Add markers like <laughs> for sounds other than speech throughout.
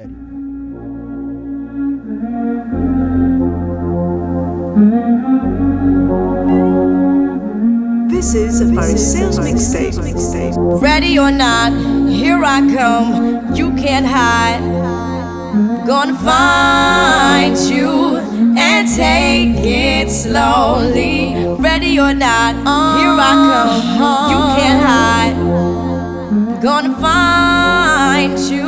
This is a Sales Mixtape. Ready or not, here I come. You can't hide. Gonna find you and take it slowly. Ready or not, here I come. You can't hide. Gonna find you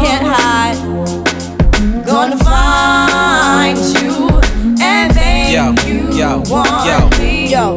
can't hide. Gonna find you and make Yo, you yo, want yo. me. Yo,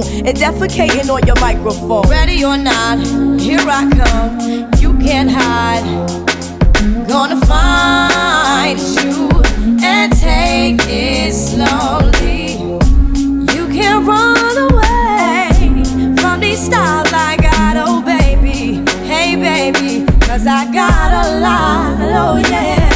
and defecating on your microphone. Ready or not, here I come. You can't hide. Gonna find you and take it slowly. You can't run away from these styles I got, oh baby. Hey baby, cause I got a lot, oh yeah.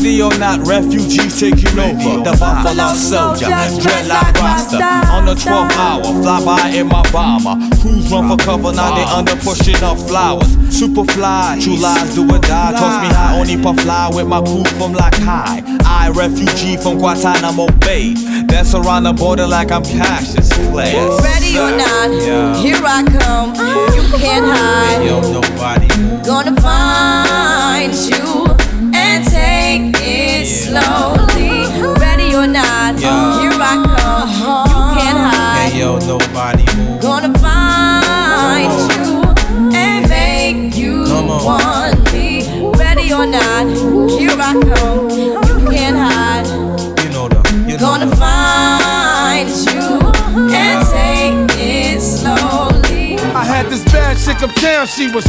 Ready or not, refugees taking over. The Buffalo Soldier, dreadlock roster. On the 12th hour, fly by in my bomber. Crews run for cover, now they under pushing up flowers. Super fly, true lies do or die. Toss me high, only puff fly with my crew from like high. I, refugee from Guantanamo Bay. Dance around the border like I'm Cassius Clay. Ready or not, Yeah. here I come. You can't hide. Yo, nobody. Gonna find you and take it slowly. Ready or not, Yeah. here I come. You can't hide. Hey, yo, nobody. Gonna find you and make you on. want me. Ready or not, here I come. You can't hide. You know the. You know Gonna the. find you and take it slowly. I had this bad chick uptown, she was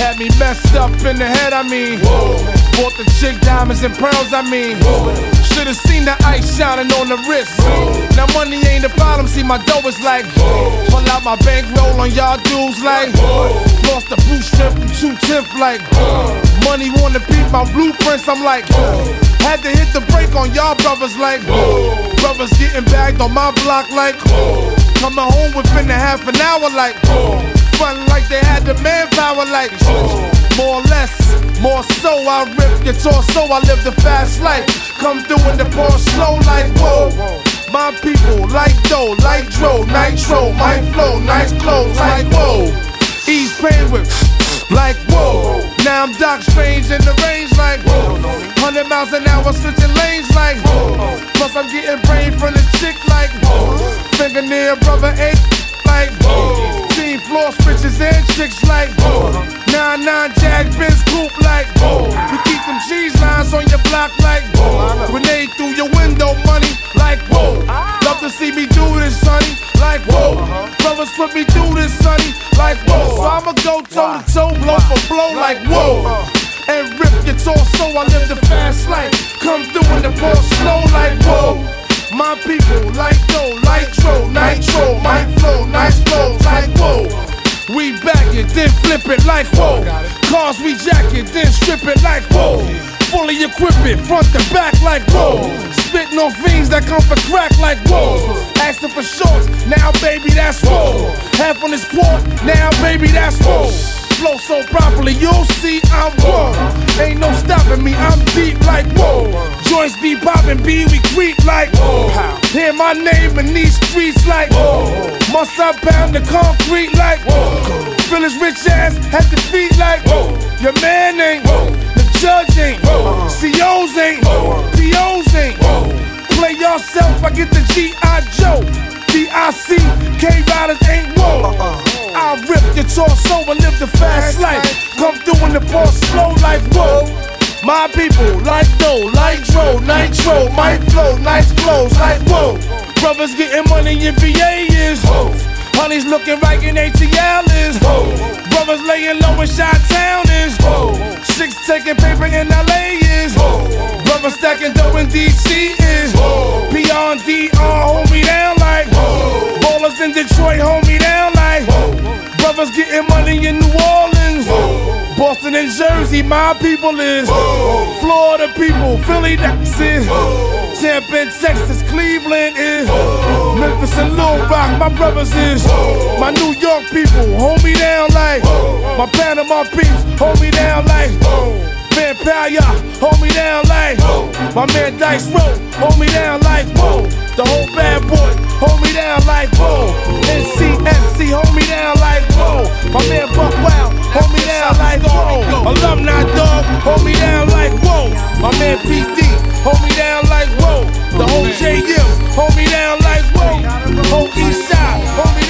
Had me messed up in the head, I mean Bought the chick diamonds and pearls, I mean. Should've seen the ice shining on the wrist. Now money ain't a problem, see my dough is like Pull out my bankroll on y'all dudes like Lost the blue strip from two tenth like Money wanna beat my blueprints, I'm like Had to hit the brake on y'all brothers like Brothers getting bagged on my block like Coming home within a half an hour like Fun like they had the manpower like More or less, more so I rip your torso, I live the fast life. Come through in the pour slow like whoa My people like dough, like dro, nitro, my flow, nice clothes like whoa Ease pain with like whoa Now I'm Doc Strange in the range like whoa 100 miles an hour switching lanes like whoa Plus I'm getting brain from the chick like whoa Fingernail brother eight like whoa Team floor switches and chicks like whoa Nine nine jag Benz coupe like whoa We keep them cheese lines on your block like whoa Grenade through your window money like whoa Love to see me do this sonny like whoa Brothers put me through this sonny like whoa So I'ma go toe to toe blow for blow like whoa and rip your torso. I live the fast life. Come through in the ball slow like whoa. My people, like go, like tro, nitro, my flow, nice flow, like whoa. We back it, then flip it like whoa. Cars we jack it, then strip it like whoa. Fully equip it, front to back like whoa. Spitting on fiends that come for crack like whoa. Asking for shorts, now baby that's whoa. Half on this quad, now baby that's whoa flow so properly, you'll see I'm whoa. Ain't no stopping me, I'm deep like whoa. Joints be popping, B we creep like whoa. Hear my name in these streets like whoa. Must I pound the concrete like whoa. Feel his rich ass at the feet like whoa. Your man ain't whoa. The judge ain't whoa. COs ain't whoa. POs ain't whoa. Play yourself, I get the G.I. Joe. D.I.C. K Riders ain't whoa. Uh-uh. I'll rip your torso and live the fast life. Come through in the ball slow like whoa. My people, like dough, like dro, nitro, my flow, nice clothes, like whoa. Brothers getting money in VA is whoa. Honey's looking right in ATL is whoa. Brothers laying low in Chi Town is whoa. Six taking paper in LA is whoa. Brothers stacking dough in DC is whoa. And DR hold me down like whoa. Ballers in Detroit hold me down like whoa. Brothers getting money in New Orleans. Boston and Jersey, my people is. Florida people, Philly, that's it. Tampa and Texas, Cleveland is. Memphis and Little Rock, my brothers is. My New York people, hold me down like. My Panama peeps, hold me down like. Vampire, hold me down like. My man Dice Road, hold me down like. Whoa. The whole bad boy, hold me down like. Whoa. NCSC, hold me down like. Whoa. My man Buck Wild, hold me down like. Whoa. Alumni dog, hold me down like. Whoa. My man PD, hold me down like. Whoa. The whole JM, hold me down like. Whoa. Whole East Side, hold me down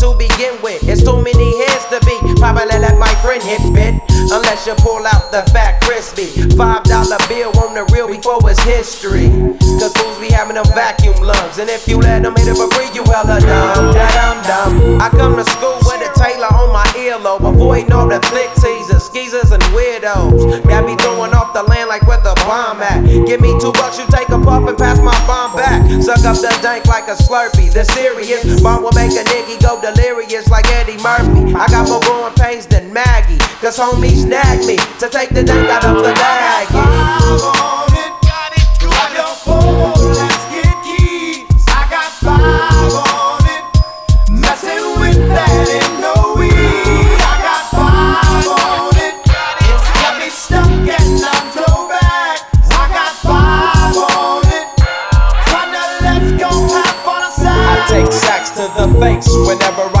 Too many heads to be. Probably let my friend hit bit. Unless you pull out the fat crispy. Five dollar bill on the real before it's history. Cause fools be having them vacuum lungs. And if you let them hit it for free, you hella dumb. Da dum dum. I come to school with a Taylor on my earlobe. Avoiding all the flick teasers, skeezers, and weirdos. Got me throwing off the land like where the bomb at. Give me two bucks, you take Suck up the dank like a slurpee. The serious bomb will make a nigga go delirious like Eddie Murphy. I got more growing pains than Maggie. Cause homies snagged me to take the dank out of the bag. I face whenever I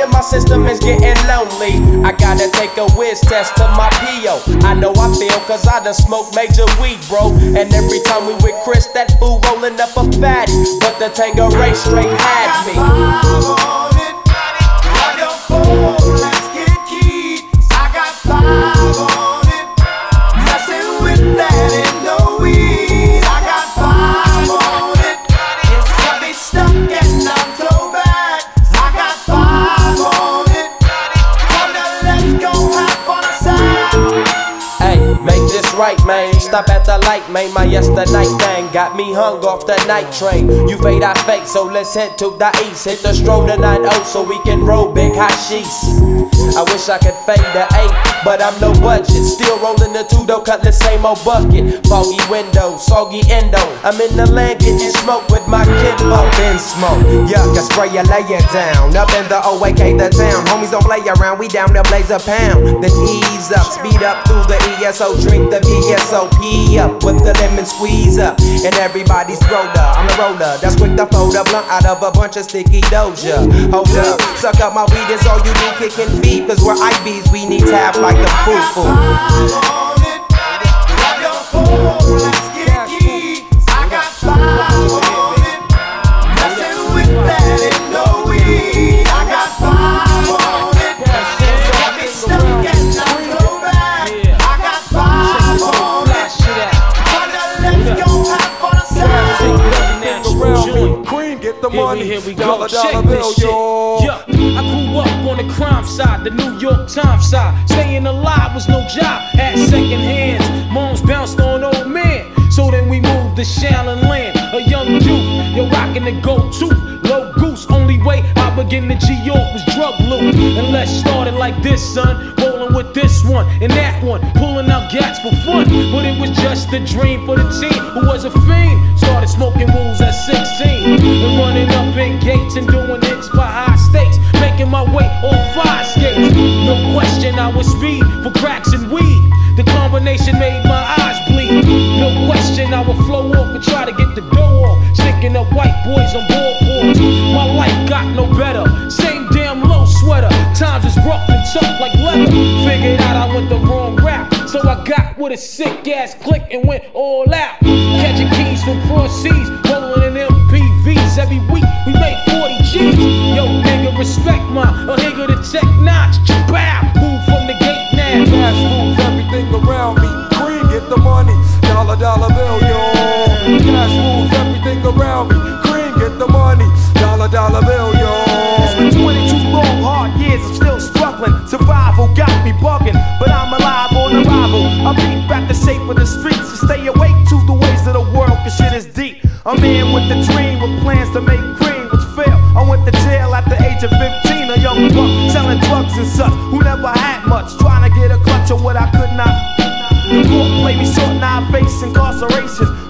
in my system is getting lonely. I gotta take a whiz test to my PO. I know I feel cause I done smoked major weed, bro. And every time we with Chris, that fool rolling up a fatty. But the Tanqueray straight had me. Hey, make right, man. Stop at the light, man. My yesterday thing got me hung off the night train. You fade, I fake, so let's head to the east. Hit the stroll to 9 so we can roll big hot sheets. I wish I could fade the eight, but I'm no budget. Still rolling the two though, cut the same old bucket. Foggy window, soggy endo. I'm in the land getting smoke with my kinfolk. In smoke, yuck, I spray you, lay it down. Up in the OAK, the town. Homies don't play around, we down to blaze a pound. Then ease up, speed up through the ESO, drink the VSOP up with the lemon squeeze up. And everybody's roller, I'm the roller. That's quick to fold a blunt out of a bunch of sticky doja. Hold up, suck up my weed, it's all you do, kicking feet. Cause we're IBs, we need tap like the foo-foo. money. Here we go. Dollar, Check this shit. Yeah, I grew up on the crime side, the New York Times side. Staying alive was no job. Had second hands. Moms bounced on old men. So then we moved to Shaolin Land. A young youth, you're rocking the go-to. Low goose, only way I begin to G-York was drug loot. And let's start it like this, son. With this one and that one. Pulling out gats for fun. But it was just a dream for the team who was a fiend. Started smoking rules at 16. And running up in gates and doing hits for high stakes. Making my way on fire skates. No question I was speed for cracks and weed. The combination made my eyes bleed. No question I would flow off and try to get the dough off. Sticking up white boys on boards. My life got no better. Sweater. Times is rough and tough like leather. Figured out I went the wrong route. So I got with a sick ass click and went all out. Catching keys from cross seas, rolling in MPVs. Every week we make 40 G's. Yo, nigga, respect my a nigga the tech notch. Bow, move from the gate now. Cash moves everything around me. Cream, get the money. Dollar, dollar bill, yo. Cash moves everything around me. Cream, get the money. Dollar, dollar bill, struggling. Survival got me bugging, but I'm alive on arrival. I beat back the shape of the streets and stay awake to the ways of the world, cause shit is deep. I'm in with the dream, with plans to make cream, which fail. I went to jail at the age of 15, a young buck selling drugs and such, who never had much, trying to get a clutch of what I could not. The court played me short, now I face incarceration.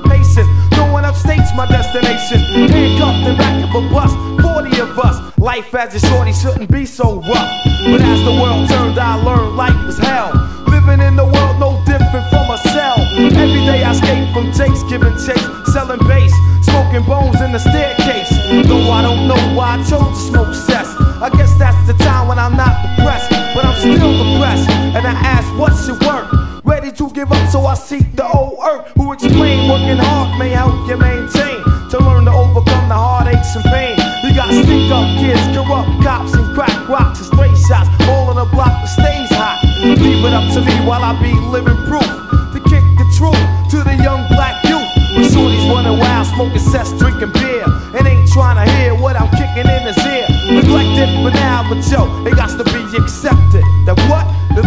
My destination. Handcuffed in back of a bus, 40 of us. Life as a shorty shouldn't be so rough. But as the world turned, I learned life was hell. Living in the world no different from a cell. Every day I escape from takes, giving chase, selling bass, smoking bones in the staircase. Though I don't know why I chose to smoke cess. I guess that's the time when I'm not depressed, but I'm still depressed. And I ask, what's your work? Ready to give up, so I seek the old earth who explain working hard may help you maintain to learn to overcome the heartaches and pain. You got stick up kids, corrupt cops, and crack rocks and stray shots, all in a block that stays hot. Leave it up to me while I be living proof to kick the truth to the young black youth. When shorties running wild, smoking cess, drinking beer, and ain't trying to hear what I'm kicking in his ear. Neglected for now, but yo, it got to be accepted. That what?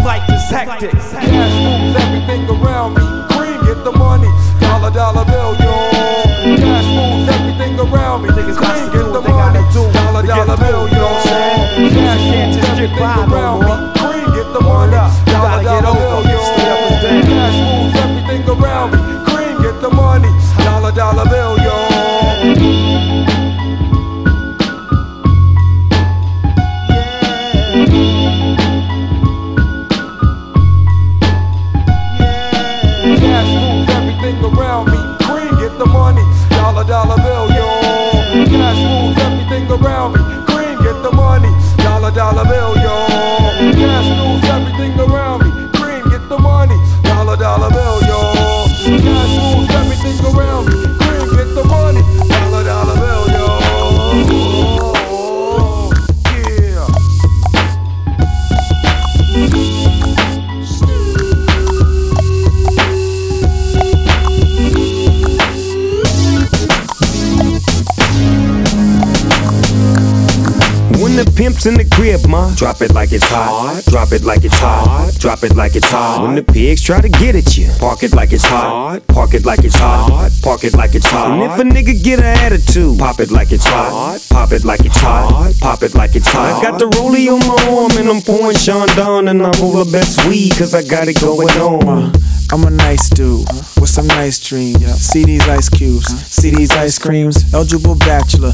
The life is hectic. Cash moves everything around me. Cream, get the money. Dollar, dollar bill, yo. Cash moves everything around me. Niggas got Cream, to do get the what they gotta money. do Dollar, dollar bill, yo. what I'm saying? Cash moves everything around me. In the crib, ma, drop it like it's hot. Drop it like it's hot. Drop it like it's hot. When the pigs try to get at you, park it like it's hot. Park it like it's hot. Park it like it's hot. And if a nigga get an attitude, pop it like it's hot. Pop it like it's hot. Pop it like it's hot. I got the rollie on my arm and I'm pouring Chandon and I roll the best weed cause I got it going on. Uh, I'm a nice dude with some nice dreams. See these ice cubes, see these ice creams. Eligible bachelor,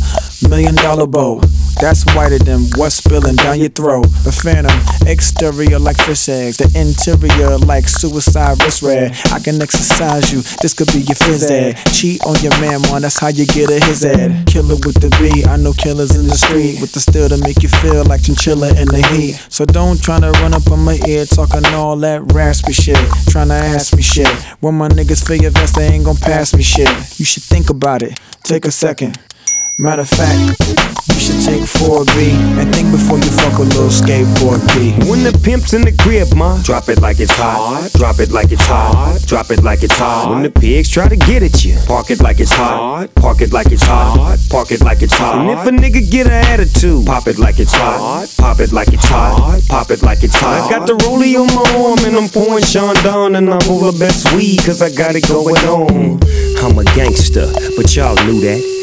million dollar bow. That's whiter than what's spilling down your throat. The phantom, exterior like fish eggs, the interior like suicide wrist red. I can exercise you, this could be your phys ed. Cheat on your man, man, that's how you get a his ed. Killer with the B, I know killers in the street with the steel to make you feel like chinchilla in the heat. So don't try to run up on my ear talking all that raspy shit. trying to ask me shit. When my niggas your vest, they ain't gon' pass me shit. You should think about it. Take a second. Matter of fact, you should take 4B and think before you fuck a little skateboard B. When the pimp's in the crib, ma, drop it like it's hot. Drop it like it's hot. Drop it like it's hot. When the pigs try to get at you, park it like it's hot. Park it like it's hot. Park it like it's hot. And if a nigga get an attitude, pop it like it's hot. Pop it like it's hot. Pop it like it's hot. I got the rollie on my arm and I'm pouring Sean down and I roll the best weed cause I got it going on. I'm a gangster, but y'all knew that.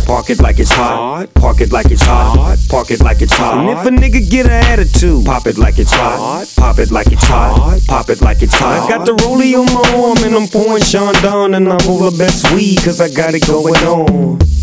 park it like it's hot. Park it like it's hot. Park it like it's hot. And if a nigga get an attitude, pop it like it's hot. Pop it like it's hot. Pop it like it's hot. I got the rollie on my arm and I'm pouring Chandon and I roll the best weed cause I got it going on.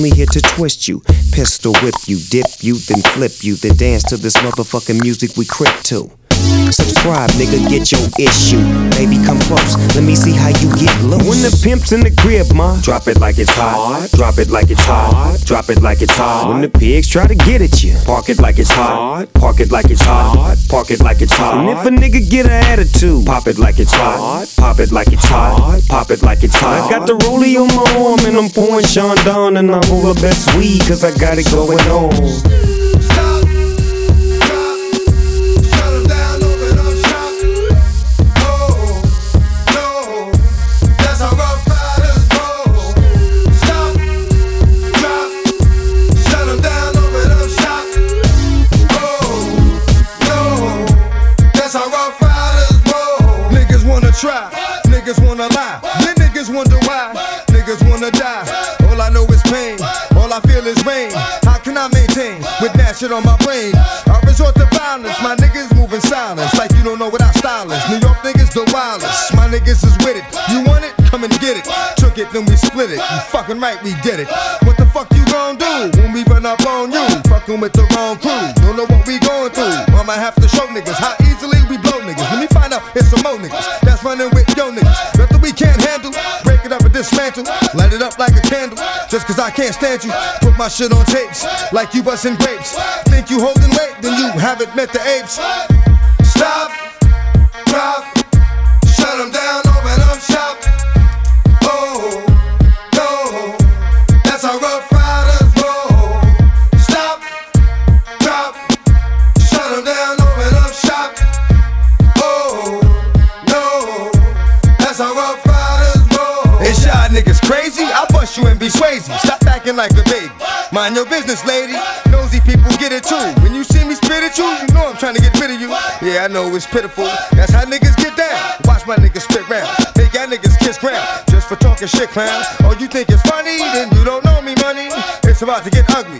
only here to twist you. Pistol whip you, dip you, then flip you, then dance to this motherfucking music we crip to. Subscribe, nigga, get your issue. Baby, come close, let me see how you get loose. When the pimp's in the crib, ma, drop it like it's hot. Drop it like it's hot. Drop it like it's hot. When the pigs try to get at you, park it like it's hot. Park it like it's hot. Park it like it's hot. And if a nigga get an attitude, pop it like it's hot. Pop it like it's hot. Pop it like it's hot. I got the rollie on my arm and I'm pouring Chandon and I roll the best weed cause I got it going on. shit right, we did it. What the fuck you gon' do when we run up on you? Fucking with the wrong crew. Don't know what we going through. Might have to show niggas how easily we blow niggas. Let me find out it's some more niggas that's running with yo niggas. Nothing we can't handle. Break it up and dismantle. Light it up like a candle. Just cause I can't stand you. Put my shit on tapes like you bustin' grapes. Think you holding weight, then you haven't met the apes. I know it's pitiful. That's how niggas get down. Watch my niggas spit round. Make y'all niggas kiss ground. Just for talking shit, clowns. Oh, you think it's funny? Then you don't know me, money. It's about to get ugly.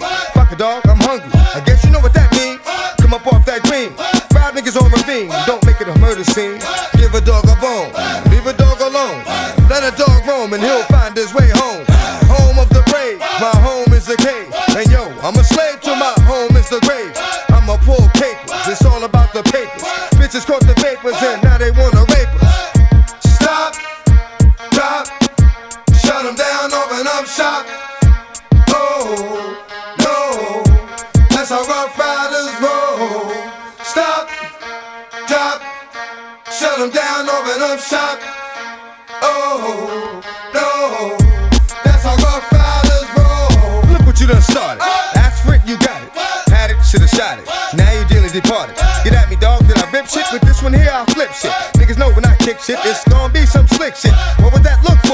It's gonna be some slick shit. What would that look like?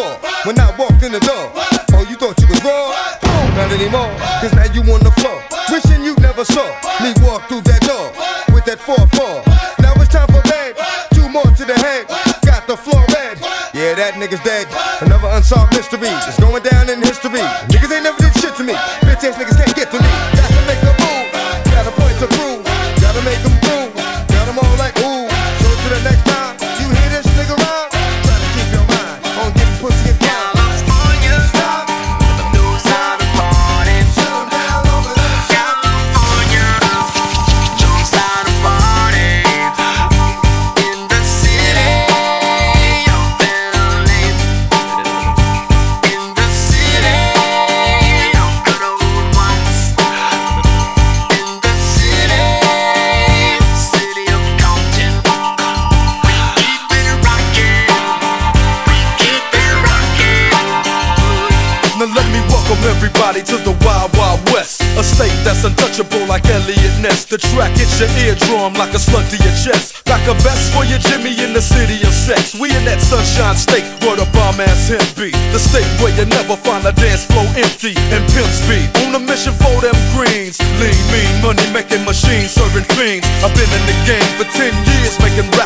ass hippie. The state where you never find a dance floor empty and pimp speed. On a mission for them greens. Lean, mean, money making machines serving fiends. I've been in the game for 10 years making rap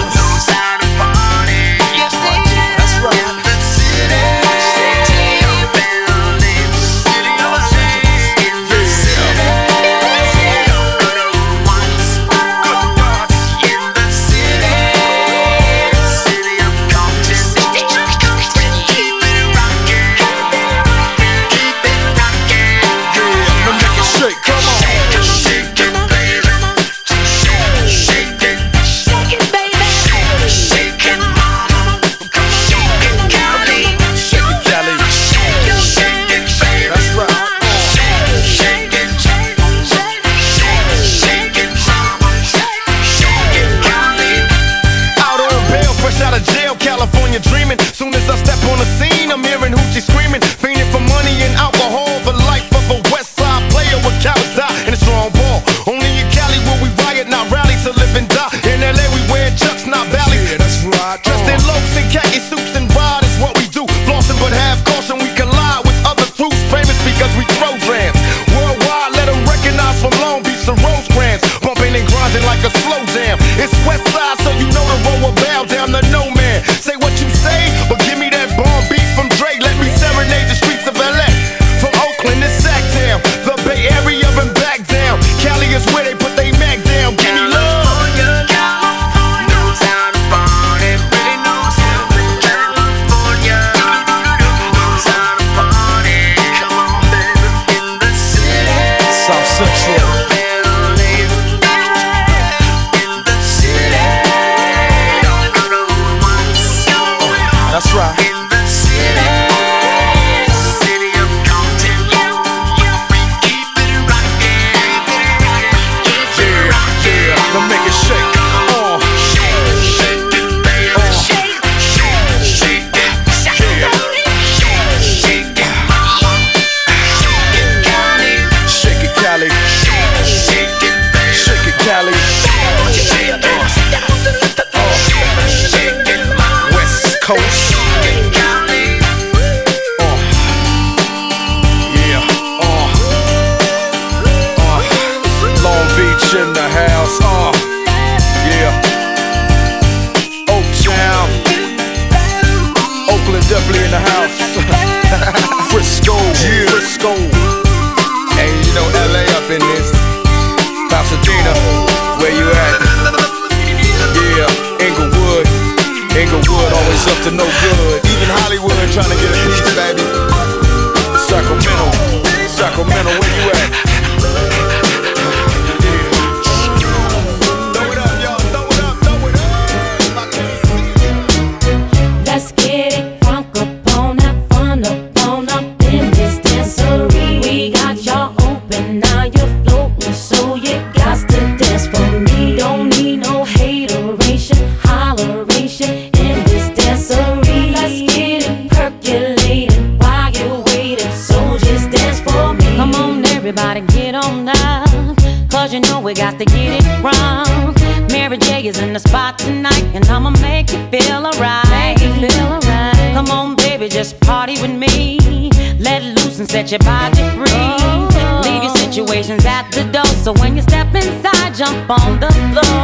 we got to get it wrong. Mary J is in the spot tonight, and I'ma make you feel alright. Feel alright. Come on, baby, just party with me. Let loose and set your body free. Oh. Leave your situations at the door, so when you step inside, jump on the floor.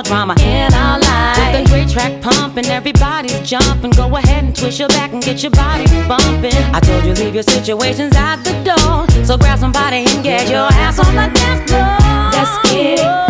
more drama in our life, With a great track pumping, everybody's jumping. Go ahead and twist your back and get your body bumping. I told you leave your situations out the door, so grab somebody and get your ass on the dance floor. Let's get it.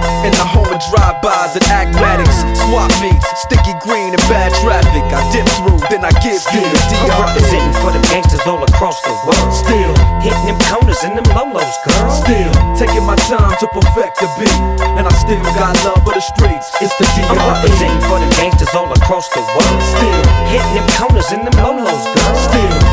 In the home of drive-bys and acmatics, swap meets, sticky green and bad traffic. I dip through, then I give you the I'm DRE. representing for the gangsters all across the world. Still hitting them corners and them lolos, girl. Still taking my time to perfect the beat, and I still got love for the streets. It's the I'm DRE. representing for them gangsters all across the world. Still hitting them corners and them lolos, girl. Still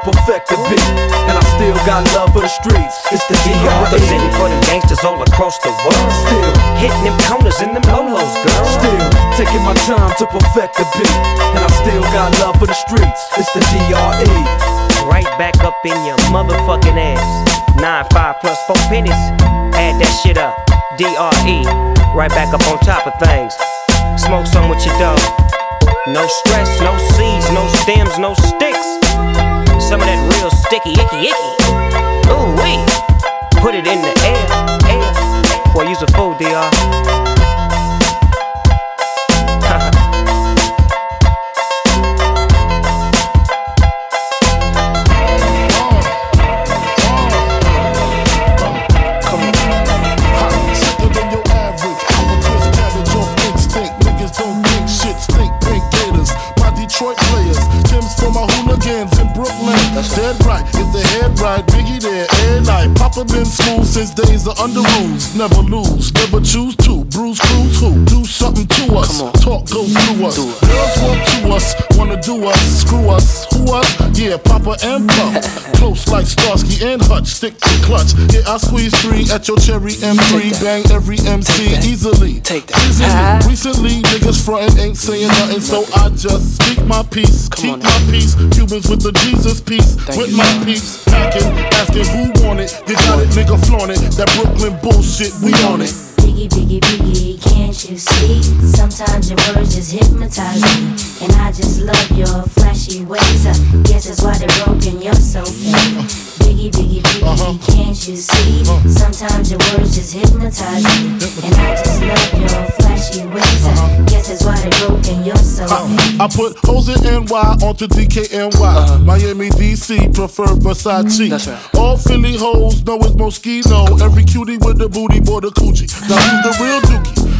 perfect the beat, and I still got love for the streets. It's the DRE. representing for them gangsters all across the world. Still hitting them corners and them lolos, girl. Still taking my time to perfect the beat, and I still got love for the streets. It's the DRE. Right back up in your motherfucking ass. Nine five plus four pennies. Add that shit up. DRE. Right back up on top of things. Smoke some with your dog. No stress, no seeds, no stems, no sticks. Some of that real sticky, icky, icky. Ooh wee. Put it in the air, air. Boy, use a fool, DR. <laughs> Detroit players. Tim's for my hooligans Brooklyn. Dead right, if the head right, Biggie there, air night. Papa been smooth since days of under rules. Never lose, never choose to. Bruise, cruise, who? Do something to us. Talk, go through us. Girls want to us, wanna do us, screw us. Who us? Yeah, Papa and Puff. <laughs> Close like Starsky and Hutch, stick to clutch. Yeah, I squeeze three at your cherry M3. Bang every MC easily. Take that. Recently, niggas frontin' ain't saying nothing, so I just speak my peace. Keep my peace. Cubans with the Jesus piece. with my peace. Packing, asking who want it. They got it, nigga flaunt it. That Brooklyn bullshit, we on it. Biggie, biggie, biggie, can't you see? Sometimes your words just hypnotize me. And I just love your flashy ways. I guess that's why they're broken, you're so fake. Biggie, biggie, biggie, uh-huh. can't you see? Uh-huh. Sometimes your words just hypnotize me. And I just love your flashy ways. I uh-huh. guess that's why they're broken, you're so fake. Uh, I put hoes in NY onto DKNY. Miami, DC, prefer Versace. All Philly hoes know it's Moschino. Every cutie with the booty, boy, the Coogi. Now who's the real dookie?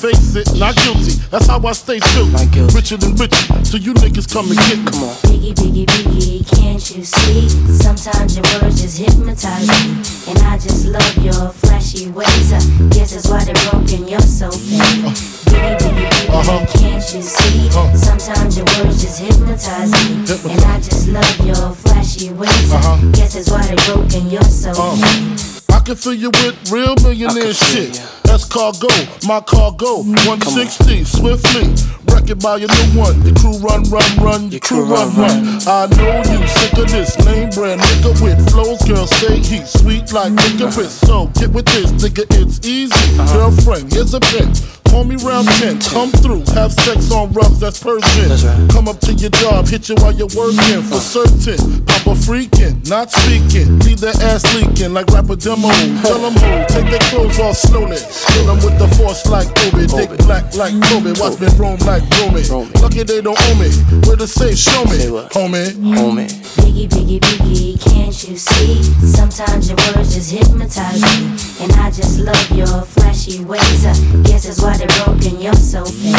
Face it, not guilty. That's how I stay true. Richer than richer, so you niggas come and get me. Come on. Biggie, biggie, biggie, can't you see? Sometimes your words just hypnotize me. And I just love your flashy ways. I guess that's why they're broken, you're so fake. Biggie, biggie, biggie, uh-huh. Uh-huh. can't you see? Uh-huh. Sometimes your words just hypnotize me. And I just love your flashy ways. I guess that's why they're broken, you're so fake. Uh, I can fill you with real millionaire shit. That's cargo, my cargo. 160, swiftly. Wreck it by your new one. Your crew run, run, run. Your crew run, run. I know you sick of this name brand nigga with flows. Girl, say he sweet like licorice. So get with this, nigga, it's easy. Uh-huh. Girlfriend, here's a bitch. Call me round 10, come through, have sex on rubs, that's Persian. Come up to your job, hit you while you're working, for certain. Papa freaking, not speaking, leave their ass leaking like rapper demo. Tell them who, take their clothes off slowly. Kill them with the force like Obi, dick black like Kobe, watch me roam like Romy. Lucky they don't owe me, where to say, show me, homie. Homie. Biggie, biggie, biggie, can't you see? Sometimes your words just hypnotize me. And I just love your flashy ways. I guess that's why they're broken, you're so fake.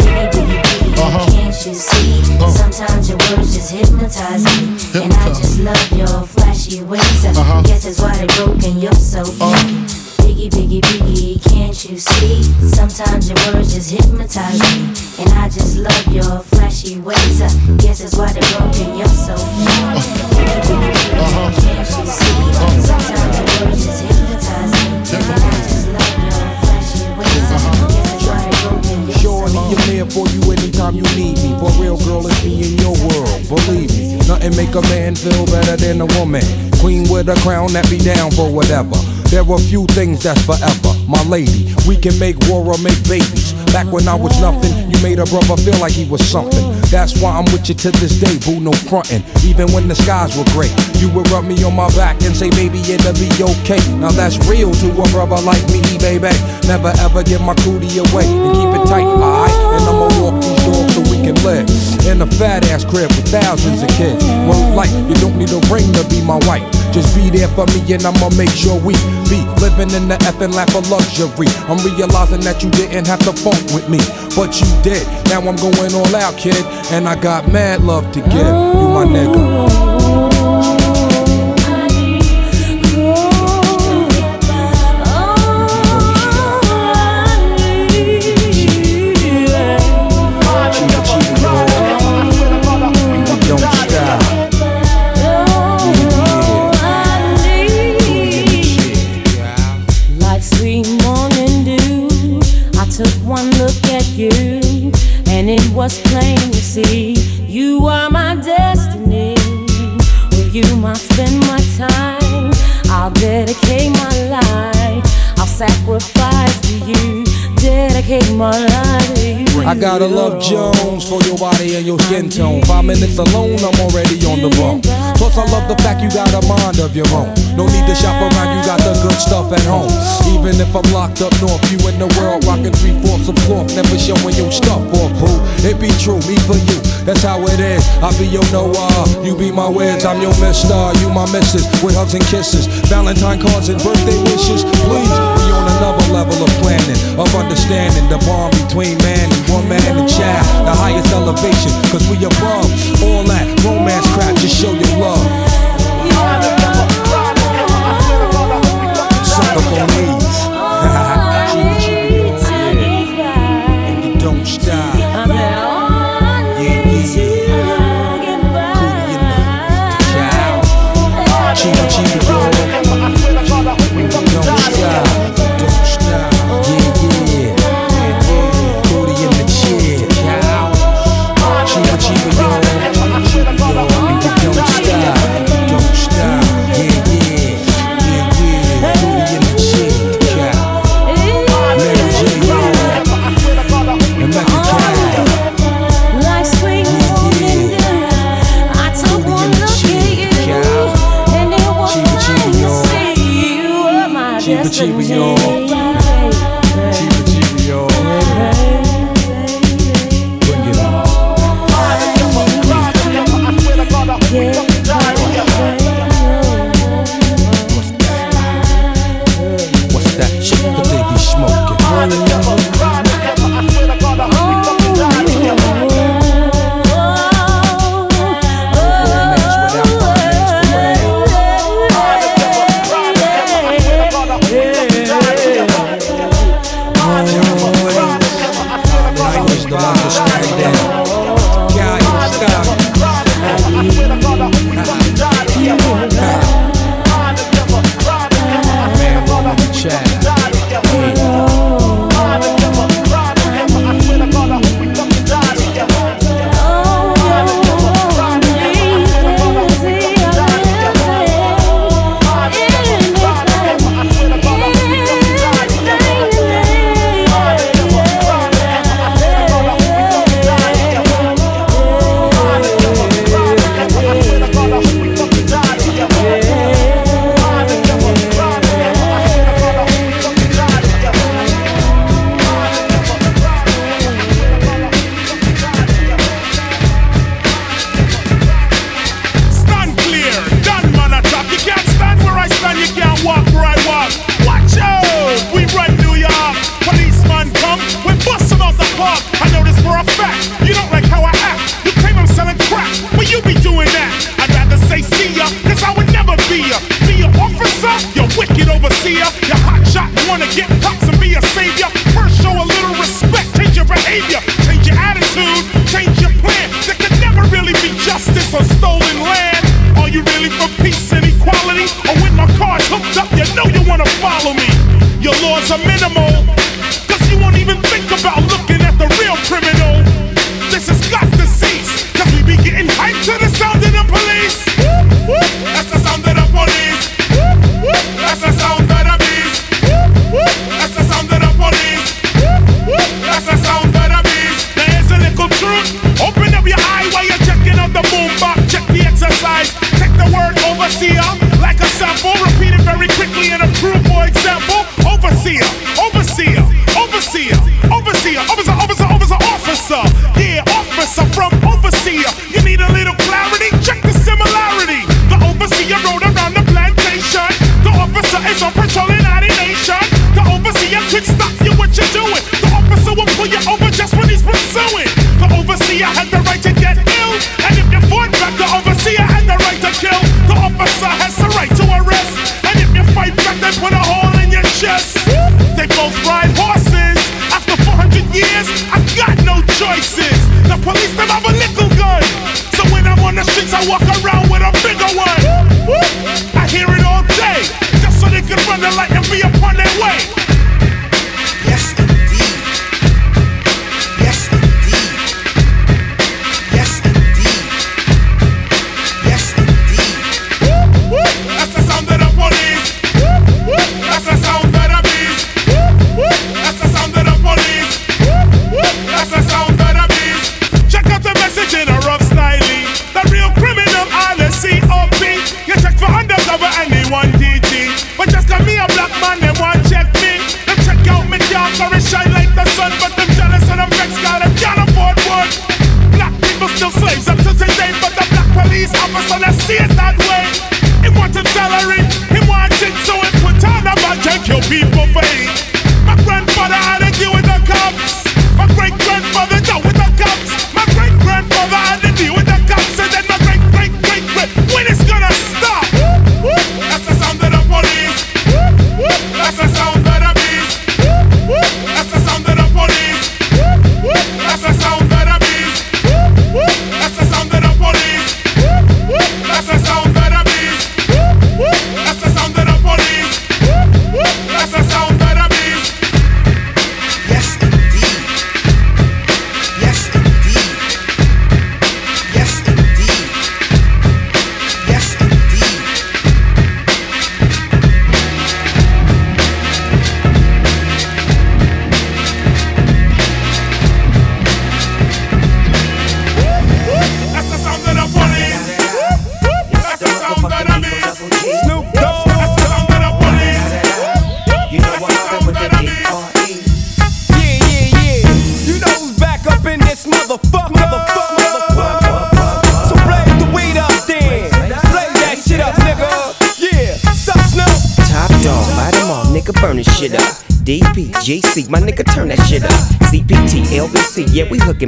Biggie, biggie, biggie, can't you see? Sometimes your words just hypnotize me. And I just love your flashy ways. I guess that's why they're broken, you're so fake. Biggie, biggie, biggie, can't you see? Uh-huh. Sometimes your words just hypnotize me. And I just love your flashy ways. I guess that's why they're broken, you're so fake. Biggie, biggie, biggie, can't you see? Sometimes your words just hypnotize me. And I just love your flashy ways. I'm there for you anytime you need me. For real, girl, it's me in your world. Believe me, nothing make a man feel better than a woman. Queen with a crown that be down for whatever. There are few things that's forever. My lady, we can make war or make babies. Back when I was nothing, you made a brother feel like he was something. That's why I'm with you to this day, boo, no frontin'. Even when the skies were gray, you would rub me on my back and say, baby, it'll be okay. Now that's real to a brother like me, baby. Never ever give my cootie away and keep it tight, alright? And I'ma walk these dogs so we can live in a fat ass crib with thousands of kids. Word like you don't need a ring to be my wife. Just be there for me and I'ma make sure we be living in the effing lap of luxury. I'm realizing that you didn't have to fuck with me, but you did. Now I'm going all out, kid, and I got mad love to give. You my nigga. See you are my destiny. With you, I spend my time. I'll dedicate my life. I'll sacrifice to you. I gotta love Jones for your body and your skin tone. Five minutes alone, I'm already on the road. Plus, I love the fact you got a mind of your own. No need to shop around, you got the good stuff at home. Even if I'm locked up north, you in the world rocking three fourths of cloth, never showing your stuff off, boo. It be true, me for you, that's how it is. I be your Noah, you be my Wiz, I'm your Mister, you my Missus, with hugs and kisses, Valentine cards and birthday wishes. Please, another level of planning, of understanding the bond between man and woman and child, the highest elevation, cause we above all that romance crap, just show your love. Suck up on these. see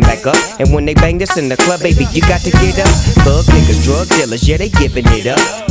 back up. And when they bang this in the club, baby, you got to get up. Thug niggas, drug dealers, yeah, they giving it up.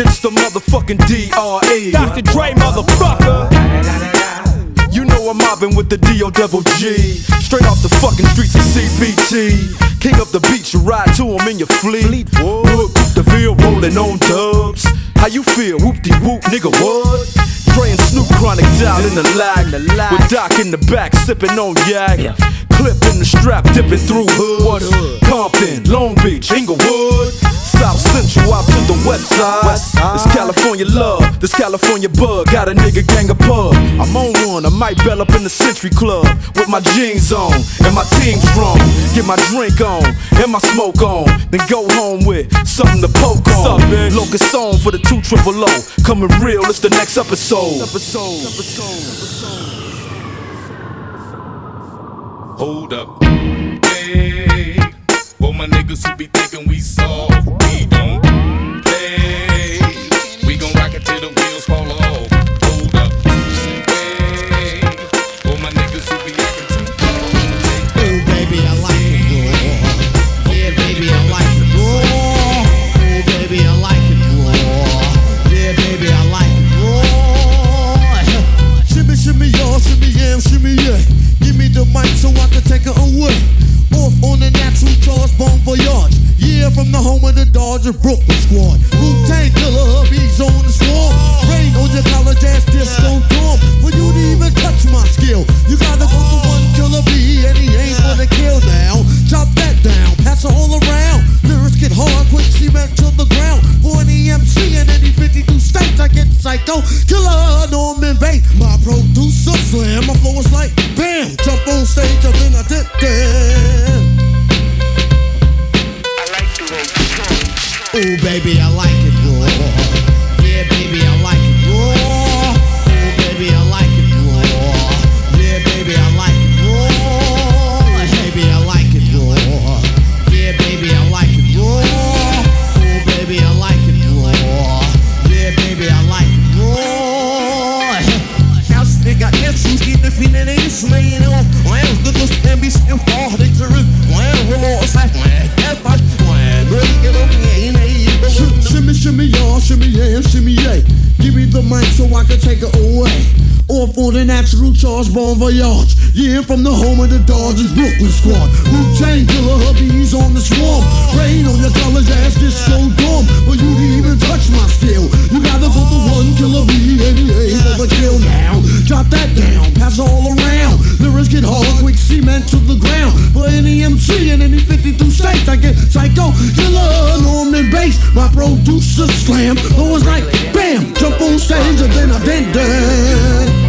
It's the motherfucking DRE. Dr. Dre, motherfucker. You know I'm mobbing with the DO double G. Straight off the fucking streets of CPT. King up the beach, you ride to him in your fleet. Look, the Ville rolling on dubs. How you feel? Whoop de whoop, nigga, what? Dre and Snoop Chronic down in the lag. With Doc in the back, sipping on yak. Clip in the strap, dipping through hoods. Compton, Long Beach, Inglewood. South Central out to the west side. This California love, this California bug. Got a nigga gang of pub. I'm on one, I might bell up in the Century Club with my jeans on and my team strong. Get my drink on and my smoke on, then go home with something to poke on. Locust song for the two triple O. Coming real, it's the next episode. Hold up. Hey, for my niggas who be thinking we soft, we don't the mic so I can take it away. Off on the natural charge, bon voyage. Yeah, from the home of the Dodger Brooklyn squad. Wu Tang killer, hubby's on the swarm. Rain on your college ass disco dorm. For you to even touch my skill, you gotta go to one killer B, and he ain't gonna kill now. Chop that down, pass it all around. Lyrics get hard, quick cement to the ground. For any MC in any 52 states, I get psycho. Killer, Norman Bates, my producer slam. My flow is like bam, jump on stage, and then I did that. Ooh, baby, I like it raw. Yeah, baby, I like it raw. Ooh, baby, I like it raw. Yeah, baby, I like it raw. Baby, I like it raw. Yeah, baby, I like it raw. Ooh, baby, I like it raw. Yeah, baby, I like it raw. House nigga, yes, who's getting feeling it's made off. Well, good looks can Shimmy, shimmy, shimmy, yeah, shimmy, yeah. Give me the mic so I can take it away. Off on the natural charge, bon voyage. Yeah, from the home of the Dodgers Brooklyn squad. Wu Tang killer, hubby's on the swarm. Rain on your college ass, this so dumb. But you didn't even touch my steel. you gotta go to one killer B, and he ain't gonna kill now. Drop that down, pass all around. Lyrics get hard, quick cement to the ground. For any MC in any 52 states, I get psycho, killer, Norman Bates. My producer slam, oh, it's like bam, jump on stage and then I did that.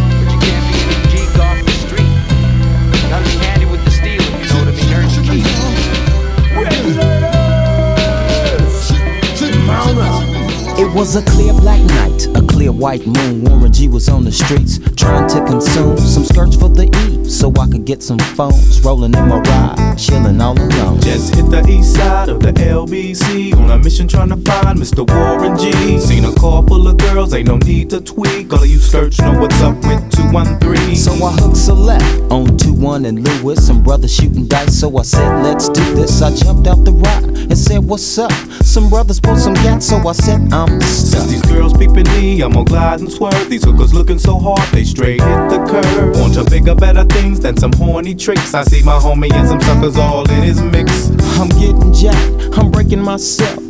Was a clear black night, a clear white moon. Warren G was on the streets trying to consume some skirts for the E, so I could get some phones. Rolling in my ride, chilling all alone. Just hit the east side of the LBC on a mission trying to find Mr. Warren G. Seen a car full of girls, ain't no need to tweak. All of you search know what's up with 213. So I hooked a left on 2-1 and Lewis. Some brothers shooting dice, so I said, let's do this. I jumped out the ride and said, what's up? Some brothers pulled some gas, so I said, I'm Since these girls peeping me, I'm gonna glide and swerve. These hookers looking so hard, they straight hit the curve. Want to bigger, better things than some horny tricks. I see my homie and some suckers all in his mix. I'm getting jacked, I'm breaking myself.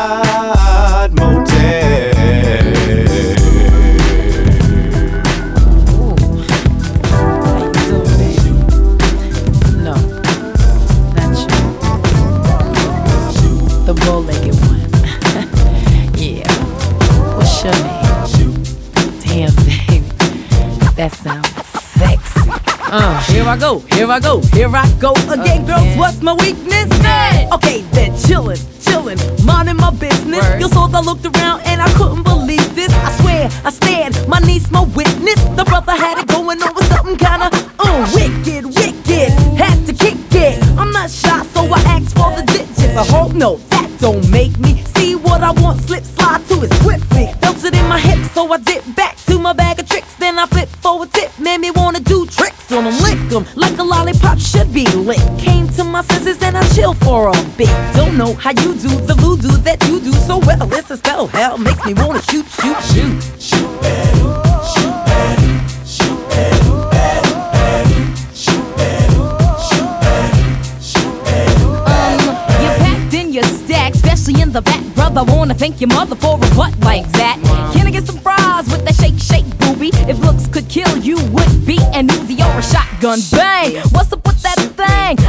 go, here I go, here I go again, girls. What's my weakness? Okay, then chillin', chillin', minding my business. You saw I looked around and I couldn't believe this. I swear, I stared, my niece, my witness. The brother had it going on with something kinda uh, wicked, wicked. Had to kick it. I'm not shy, so I asked for the digits. I hope no, be lit. Came to my senses and I chill for a bit. Don't know how you do the voodoo that you do so well. It's a spell, hell makes me wanna shoot, shoot, shoot. Um, your stack, especially in the back, brother. Wanna thank your mother for a butt like that. Can I get some fries with that shake, shake, booby? If looks could kill, you would be an Uzi or a shotgun. Bang! What's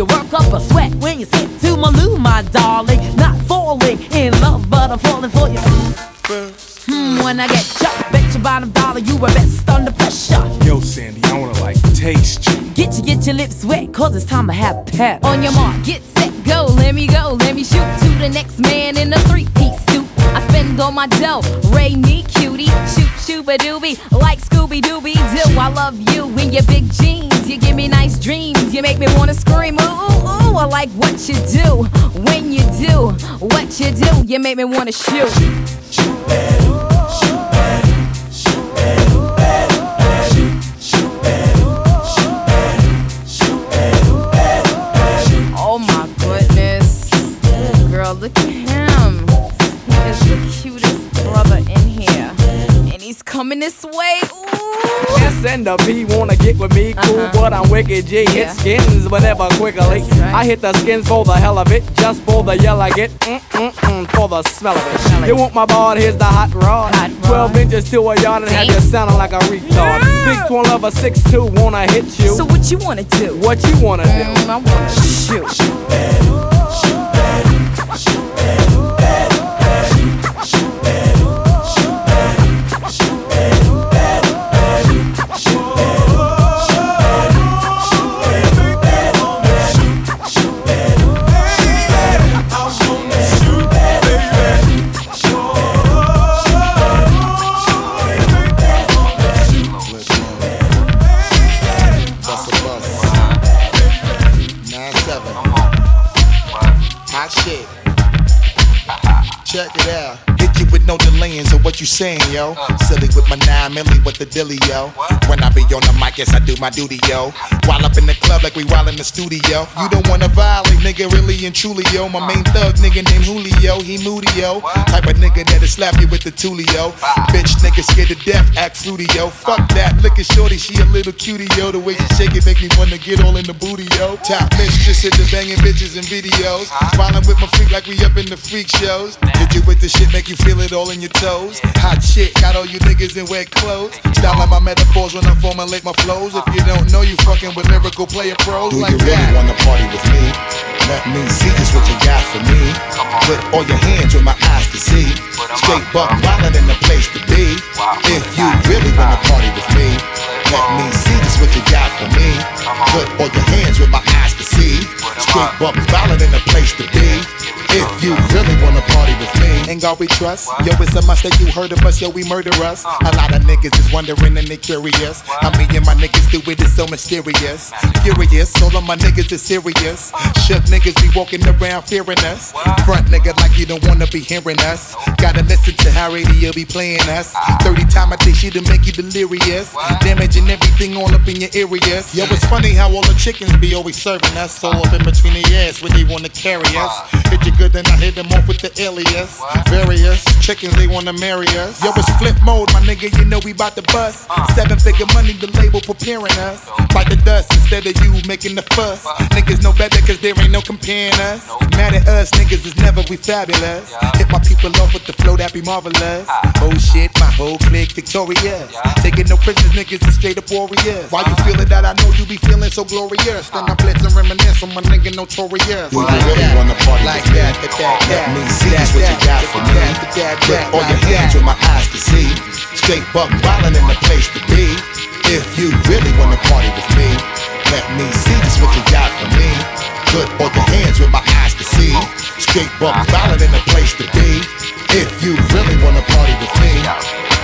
You work up a sweat. When you sit to my loo, my darling. Not falling in love, but I'm falling for you. Hmm, when I get chopped, bet your bottom dollar you were best under pressure. Yo, Sandy, I wanna like taste you. Get you, get your lips wet, cause it's time to have pep. On your mark, get set, go, let me go, let me shoot to the next man in a three-piece suit. I spend all my dough, Ray me cutie, shoot shooba doobie, like Scooby Dooby Doo. I love you in your big jeans, you give me nice dreams, you make me wanna scream. Ooh, ooh, ooh, I like what you do, when you do, what you do, you make me wanna shoot. Oh coming this way. Ooh. S and the P wanna get with me, cool, but I'm wicked G. Hit skins, but never quickly. I hit the skins for the hell of it, just for the yell I get, mm mm mm, for the smell of it. You want my ball? Here's the hot rod. 12 inches to a yard and have you sounding like a retard. Big twin lover, 6'2, wanna hit you. So what you wanna do? What you wanna do? I wanna shoot. Bust you saying, yo? Silly with my nine milli with the dilly, yo. When I be on the mic, yes, I do my duty, yo. While up in the club like we while in the studio. You don't wanna violate, nigga, really and truly, yo. My main thug nigga named Julio, he moody, yo. Type of nigga that'll slap you with the tulio. Bitch, nigga scared to death, act fruity, yo. Fuck that, look at shorty, she a little cutie, yo. The way she shake it make me wanna get all in the booty, yo. Top bitch, just hit the banging bitches in videos. Wildin' with my freak like we up in the freak shows. Did you with the shit, make you feel it all in your toes. Hot shit, got all you niggas in wet clothes. Style like my metaphors when I formulate my flows. If you don't know, you fucking with lyrical player pros Do like you really that. wanna party with me? Let me see just what you got for me. Put all your hands where my eyes can see. Straight buck wildin' in the place to be. If you really wanna party with me, let me see just what you got for me. Put all your hands where my Straight buck wildin' in the place to be. If you really wanna party with me, Ain't God we trust? Yo, it's a must that you heard of us, yo, we murder us. Uh. A lot of niggas is wondering and they curious. How me and my niggas do it is so mysterious. Furious, all of my niggas is serious. Uh. Shook niggas be walking around fearing us. Front nigga like you don't wanna be hearing us. Gotta listen to how radio be playing us. Uh. 30 time I think she to make you delirious. Damaging everything all up in your areas. Yo, it's funny how all the chickens be always serving us. So up in between the ass when they wanna carry us. Hit you good, then I hit them off with the alias. Various chickens, they wanna marry us. Yo, it's Flipmode, my nigga, you know we bout to bust. Seven figure money, the label preparing us. Bite the dust instead of you making the fuss. Niggas know better cause there ain't no comparing us. Mad at us, niggas is never we fabulous. Hit my people off with the flow that be marvelous. Oh shit, my whole clique victorious. Taking no prisoners, niggas is straight up warriors. Why you feeling that? I know you be feeling so glorious. Then I blitz and reminisce on my nigga notorious. Do you really wanna party like with me? that, that, that, Let that, me see just what you got for me. Put all your hands with my eyes can see. Straight buck wildin' in the place to be. If you really wanna party with me, let me see just what you got for me. Put all your hands with my eyes can see. Straight buck wildin' in the place to be. If you really wanna party with me.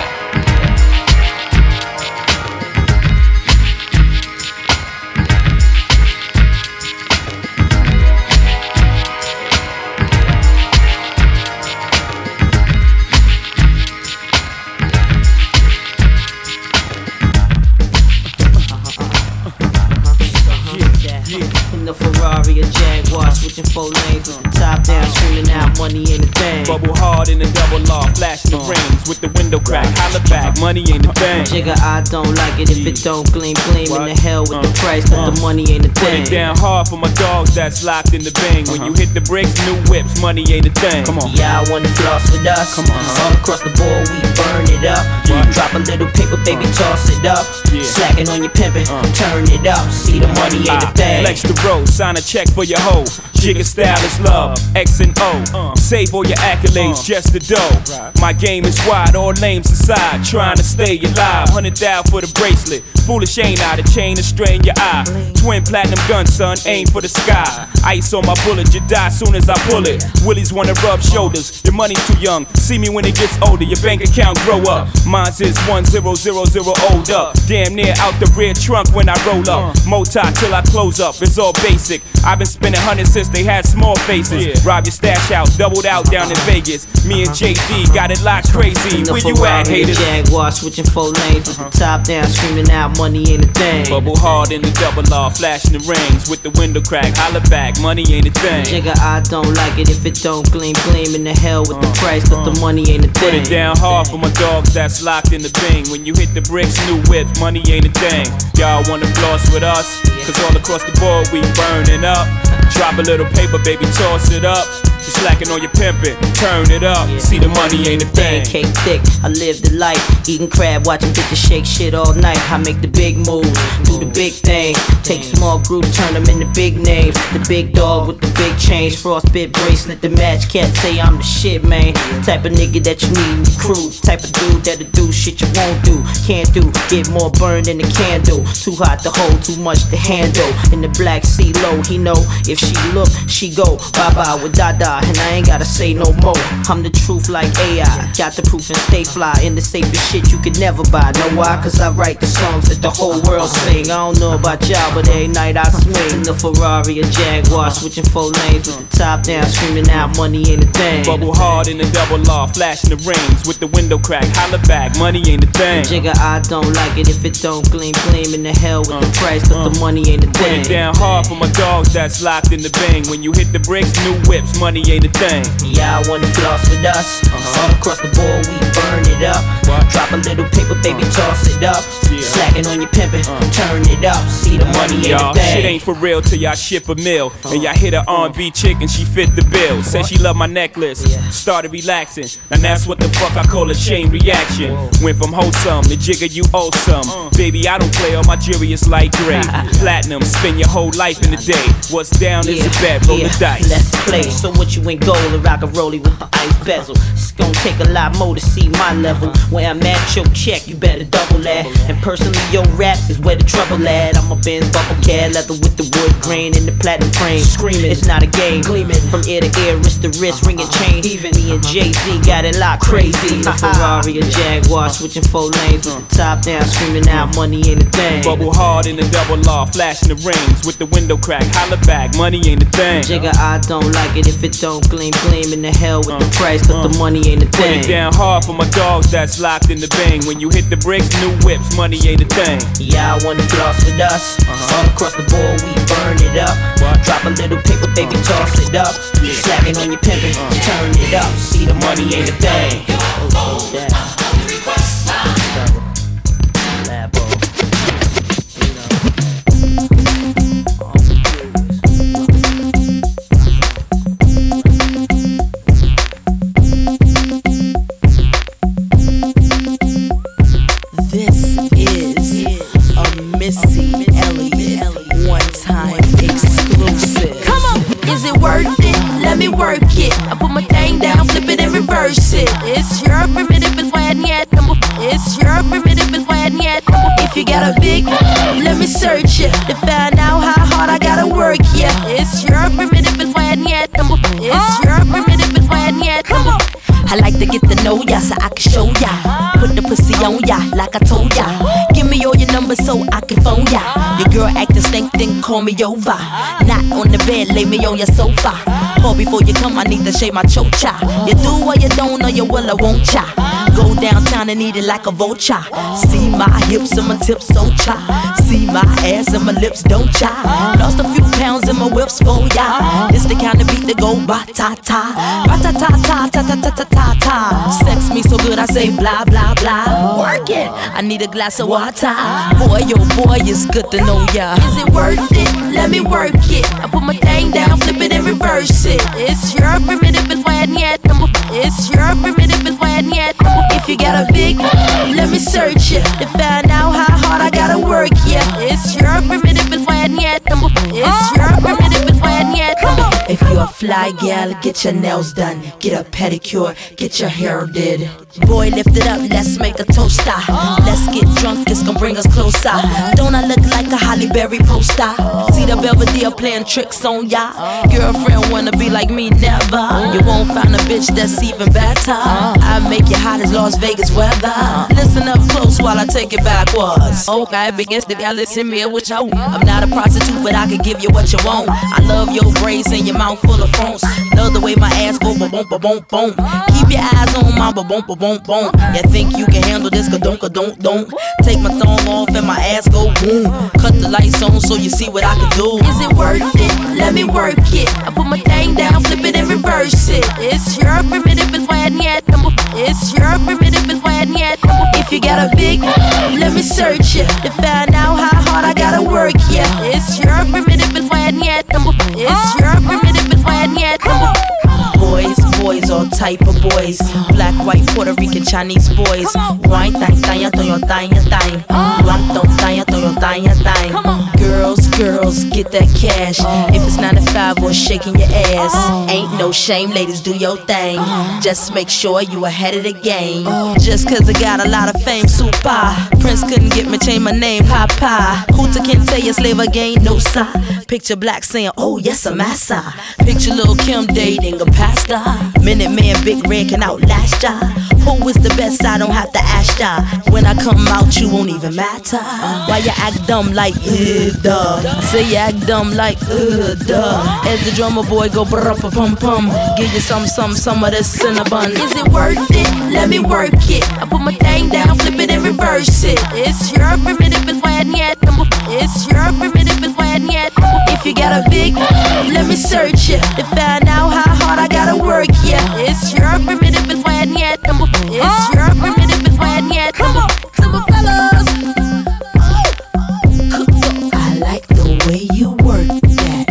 Money ain't a thing. Bubble hard in the double law, flashing the uh. rings with the window crack. Holla back, money ain't a thing. Jigga, I don't like it if it don't gleam, gleam in the hell with the uh. price, but the uh. money ain't a thing. Put thing. it down hard for my dogs that's locked in the bang. When you uh-huh. hit the bricks, new whips, money ain't a thing. Come on. Y'all wanna floss with us? Come on. All across the board, we burn it up. When you drop a little paper, baby, toss it up. Slacking on your pimpin', turn it up. See the money ain't a I thing. Flex the road, sign a check for your hoe. Jigga style is love, X and O. Uh. Save all your accolades, uh. just the dough. My game is wide, all names aside. Trying to stay alive, hundred thou for the bracelet. Foolish ain't I, the chain to strain your eye. Twin platinum gun, son, aim for the sky. Ice on my bullet, you die soon as I pull it. Willies wanna rub shoulders, your money too young. See me when it gets older, your bank account grow up. Mine's is 1000 old up. Damn near out the rear trunk when I roll up. Uh. Mota till I close up, it's all basic. I've been spending hundreds since they had small faces. Rob your stash out, doubled out down in Vegas. Me and JD got it locked crazy. Where you at, haters? Jaguar, switching four lanes with the top down, screaming out, money ain't a thing. Bubble hard in the double R, flashing the rings with the window crack. Holla back, money ain't a thing. Jigga, I don't like it if it don't gleam, gleam in the hell with the price, but the uh-huh. money ain't a thing. Put it down hard for my dogs that's locked in the bing. When you hit the bricks, new whip, money ain't a thing. Y'all wanna floss with us? Cause all across the board we burning up. Drop a little paper, baby, toss it up. You slacking on your pimpin', turn it up. See the money ain't a thing. Cake thick, I live the life. Eating crab, watching bitches shake shit all night. I make the big moves, do the big thing. Take small groups, turn them into big names. The big dog with the big change, frostbit bracelet, the match. Can't say I'm the shit, man. Type of nigga that you need in the crew. Type of dude that'll do shit you won't do. Can't do, get more burned than a candle. Too hot to hold, too much to handle. In the black sea low, he know if she look, she go. Bye bye with Dada, and I ain't gotta say no more. I'm the truth like AI. Got the proof and stay fly. In the safest shit you could never buy. Know why? Cause I write the songs that the whole world sing. I don't know about y'all, but every night I swing. In The Ferrari, a Jaguar, switching four lanes with the top down, screaming out, money ain't a thing. Bubble hard in the double R, flashing the rings with the window crack. Holla back, money ain't a thing. Jigga, I don't like it if it don't gleam, gleam in the hell with the uh, price, but the uh. money ain't a thing. Put it down hard for my dogs that's locked in the bing. When you hit the bricks, new whips, money ain't a thing. Yeah, I wanna floss with us. Uh-huh. All across the board, we burn it up. Drop a little paper, baby, toss it up. Slacking on your pimpin', uh. turn it up. See the money Y'all, shit thing. ain't for real till y'all ship a mill. Uh-huh. And y'all hit a R&B chick and she fit the bill. Said she love my necklace, started relaxing. And that's what the fuck I call a chain reaction. Went from wholesome to jigger, you owe some. Uh. Baby, I don't play all my jewelry is light gray. <laughs> Platinum, spend your whole life in a day. What's down is a bet, roll the dice. Let's play. So what you ain't gold and rock a rollie with the ice bezel. It's gonna take a lot more to see my level. Where I'm at, your check, you better double that. And personally, your rap is where the trouble at. I'm a Benz buckle cat, leather with the wood grain and the platinum frame. Screaming, it's not a game. Gleaming from ear to ear, wrist to wrist, ringing chain. Uh-uh. Even me and uh-huh. Jay Z got it locked crazy. A uh-huh. Ferrari, a Jaguar, switching four lanes with the top down, screaming out, money ain't a thing. Bubble hard in the double R, flashing the rings with the window crack. Holla back, money ain't a thing. Jigga, I don't like it if it don't gleam, gleam in the hell with the price, but the money ain't a Put thing. it down hard for my dogs that's locked in the bang. When you hit the bricks, new whips, money ain't a thing. Yeah, I wanna floss with us. Uh-huh. All across the board, we burn it up. Drop a little paper, baby, uh. toss it up. Slacking on your pimpin', uh. turn it up. See the money ain't a thing. Oh, that. Got a big, <laughs> let me search it to find out how hard I gotta work. Yeah, it's your primitive is why yet. It's your primitive is why yet. Come on. I like to get to know ya so I can show ya. Put the pussy on ya like I told ya. Give me all your numbers so I can phone ya. Your girl acting stink, then call me over. Not on the bed, lay me on your sofa. Or before you come, I need to shave my chocha. You do or you don't, or you will, I won't cha. Go downtown and eat it like a vulture. See my hips and my tips so cha. See my ass and my lips don't cha. Lost a few pounds in my whips for ya. This the kind of beat that go ba ta ta. Ba ta ta ta ta ta ta ta ta ta. Sex me so good I say blah blah blah. Work it. I need a glass of water. Boy, yo boy, it's good to know ya. Is it worth it? Let me work it. I put my thing down, flip it and reverse it. It's your primitive is why yet. It's your primitive is why yet. If you got a big, let me search it to find out how hard I gotta work. Yeah, it's your primitive is why yet. It's your primitive is why yet. Come on. If you're a fly gal, get your nails done, get a pedicure, get your hair did. Boy, lift it up, let's make a toaster. Let's get drunk, this gon' bring us closer. Don't I look like a Holly Berry poster? See the Belvedere playing tricks on ya. Girlfriend wanna be like me, never. You won't find a bitch that's even better. I make you hot as Las Vegas weather. Listen up close while I take it backwards. Okay, begins to y'all listen me with you. I'm not a prostitute, but I can give you what you want. I love your braids and your mouth full of phones. Love the way my ass go ba boom ba boom boom. Keep your eyes on my ba boom ba boom boom. You think you can handle this? Ka don't ka don't don't. Take my thong off and my ass go boom. Cut the lights on so you see what I can do. Is it worth it? Let me work it. I put my thing down, flip it and reverse it. It's your primitive is why number. It's your primitive is why number. If you got a big, let me search it to find out how hard I gotta work. Yeah, it's your primitive is why number. It's your primitive Boys, all type of boys. Black, white, Puerto Rican, Chinese boys. Wine, thang, thang, thang, thang, thang. Blanc, thang, thang, thang, thang. Girls, girls, get that cash. If it's 9 to 5 or shaking your ass. Ain't no shame, ladies, do your thing. Just make sure you ahead of the game. Just cause I got a lot of fame, super. Prince couldn't get me, change my name, Papa. Hooter can't tell you slave again, no side. Picture black saying, oh, oh yes, I'm massa. Picture little Kim dating a pastor. Minute Man, Big Red can outlast ya. Who is the best? I don't have to ask ya. When I come out, you won't even matter. Why you act dumb like, uh, duh. Say you act dumb like, uh, duh. As the drummer boy go brr pum pum. Give you some, some, some of this cinnabon. Is it worth it? Let me work it. I put my thing down, flip it and reverse it. It's your primitive, is why I need number. It's your primitive, is why I need number. If you got a big, let me search it to find out how hard I gotta work. Yeah, it's your primitive, is why I need number. It's your primitive, is why I need number. Some fellas. I like the way you work that.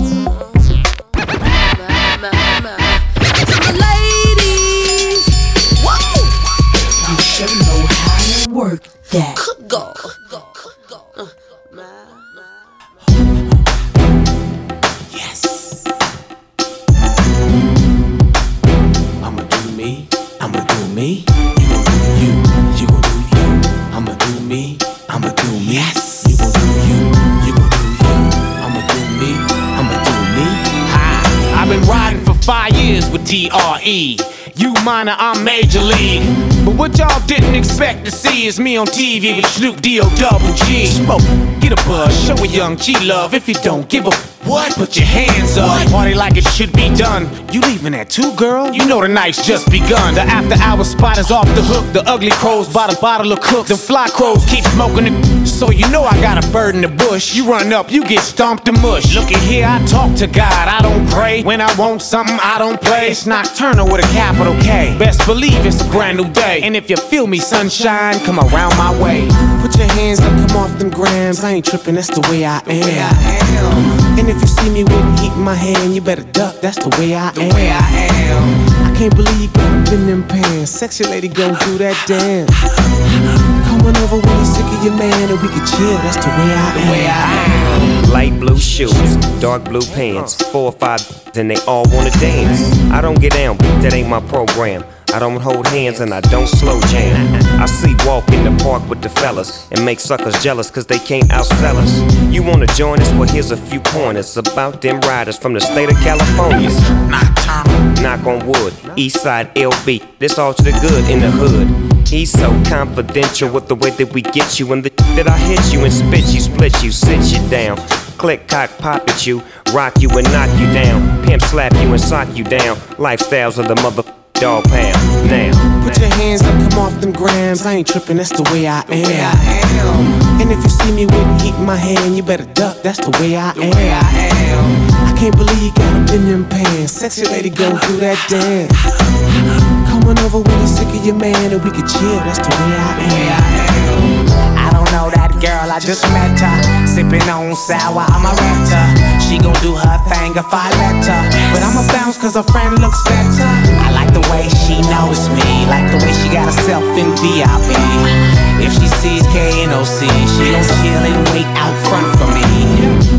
To the ladies, whoa, you should know how to work that. Go. Years DRE. You minor, I'm major league. But what y'all didn't expect to see is me on TV with Snoop D-O double G. Smoke, get a buzz, show a young G love. If you don't give a what, put your hands up. Party like it should be done. You leaving at two, girl? You know the night's just begun. The after hour spot is off the hook. The ugly crows by the bottle of cook. The fly crows keep smoking it. So you know I got a bird in the bush. You run up, you get stomped to mush. Look at here, I talk to God, I don't pray. When I want something, I don't play. It's nocturnal with a capital K. Best believe it's a brand new day. And if you feel me, sunshine, come around my way. Put your hands up, come off them grams. I ain't tripping, that's the way I am. And if you see me with heat in my hand, you better duck, that's the way I am. way I am. I can't believe you got up in them pants. Sexy lady gon' do that dance. Come on over when you're sick of your man and we can chill, that's the way I am. Light blue shoes, dark blue pants, four or five, and they all wanna dance. I don't get down, that ain't my program. I don't hold hands and I don't slow jam. I sleep walk in the park with the fellas and make suckers jealous cause they can't outsell us. You wanna join us? Well, here's a few pointers about them riders from the state of California. Knock on wood, east side LB, this all to the good in the hood. He's so confidential with the way that we get you and the that I hit you and spit you, split you, sit you down. Click, cock, pop at you, rock you and knock you down. Pimp slap you and sock you down. Lifestyles of the mother dog pound. Now. Put your hands up, come off them grams. I ain't tripping, that's the way I am. i am And if you see me with heat in my hand, you better duck, that's the way I am. I am. I can't believe you got up in them pants. Sexy lady gon' do that dance. Come on over when you're sick of your man and we can chill, that's the way I am. I don't know that girl, I just met her. Sipping on sour, I'm a renter. She gon' do her thing if I let her. But I'ma bounce cause her friend looks better. I like the way she knows me, like the way she got herself in VIP. If she sees KNOC, she gon' chill and wait out front for me.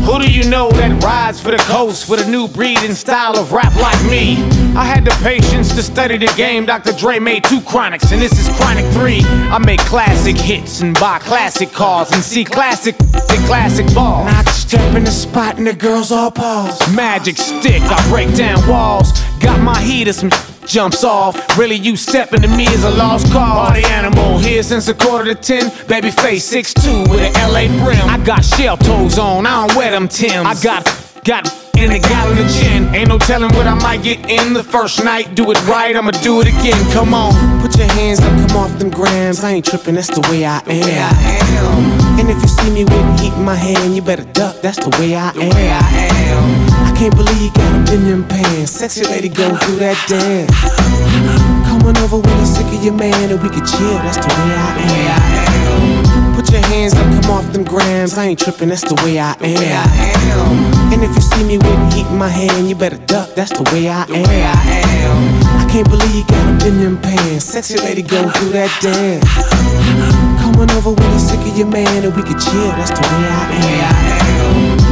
Who do you know that rides for the coast with a new breed and style of rap like me? I had the patience to study the game. Dr. Dre made two chronics, and this is chronic three. I make classic hits and buy classic cars and see classic and classic balls. I step in the spot and the girls all pause. Magic stick, I break down walls. Got my heat some jumps off. Really, you stepping to me is a lost cause. Party animal here since a quarter to ten. Baby face 6'2 with an LA brim. I got shell toes on, I don't wear them Tims. I got, got in a gallon of gin. Ain't no telling what I might get in the first night. Do it right, I'ma do it again. Come on. Put your hands up, come off them grams. I ain't tripping, that's the way I am. Way I am. And if you see me with heat in my hand, you better duck, that's the way I am. I can't believe you got up in them pants. Sexy lady, go do that dance. Come on over when you're sick of your man and we can chill, that's the way I am. Put your hands up, come off them grams. I ain't tripping, that's the way I am. And if you see me with heat in my hand, you better duck, that's the way I am. I can't believe you got up in them pants. Sexy lady, go do that dance. Come on over when you're sick of your man and we can chill, that's the way I am.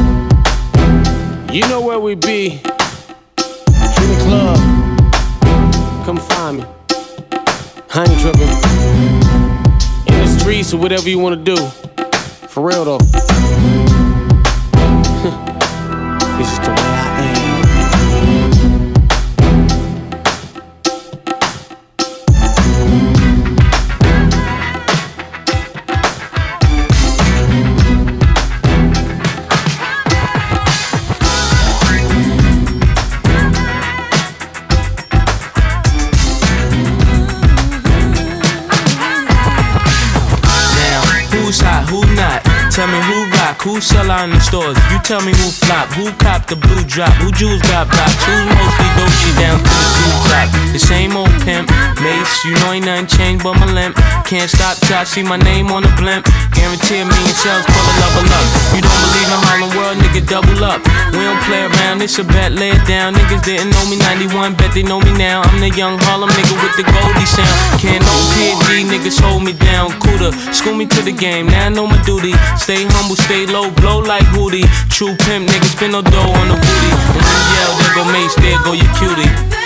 You know where we be. In the club. Come find me. I ain't tripping. In the streets or whatever you wanna do. For real though. <laughs> this is the way I am. Who sell out in the stores. You tell me who flop, who cop the blue drop, who jewels got blocks, who's mostly Dolce down to the two top. The same old pimp, Mace, you know ain't nothing changed but my limp. Can't stop till I see my name on the blimp. Guarantee a million sales, pull a level up. You don't believe in Harlem World, nigga, double up. We don't play around, it's a bet, lay it down. Niggas didn't know me 91, bet they know me now. I'm the young Harlem nigga with the Goldie sound. Can't no PD, niggas hold me down. Cooler, school me to the game, now I know my duty. Stay humble, stay low, blow like Hootie. True pimp, niggas spin no dough on the booty. When you yell, there go Mace, there go your cutie.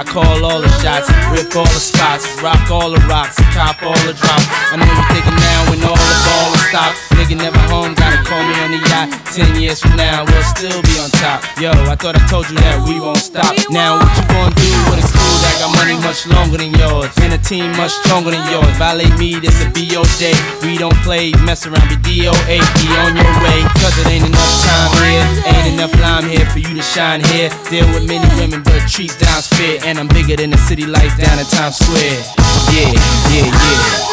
I call all the shots, rip all the spots, rock all the rocks, cop all the drops. I know you thinking now when all the ball is stopped. Nigga never home, gotta call me on the yacht. Ten years from now, we'll still be on top. Yo, I thought I told you that we won't stop. Now what you gonna do with a crew that got money much longer than yours and a team much stronger than yours? Violate me, this a BO day. We don't play, mess around, be DOA, be on your way. Cause it ain't enough time here, ain't enough lime here for you to shine here. Deal with many women, but treat down's fair. And I'm bigger than the city lights down in Times Square. Yeah, yeah, yeah.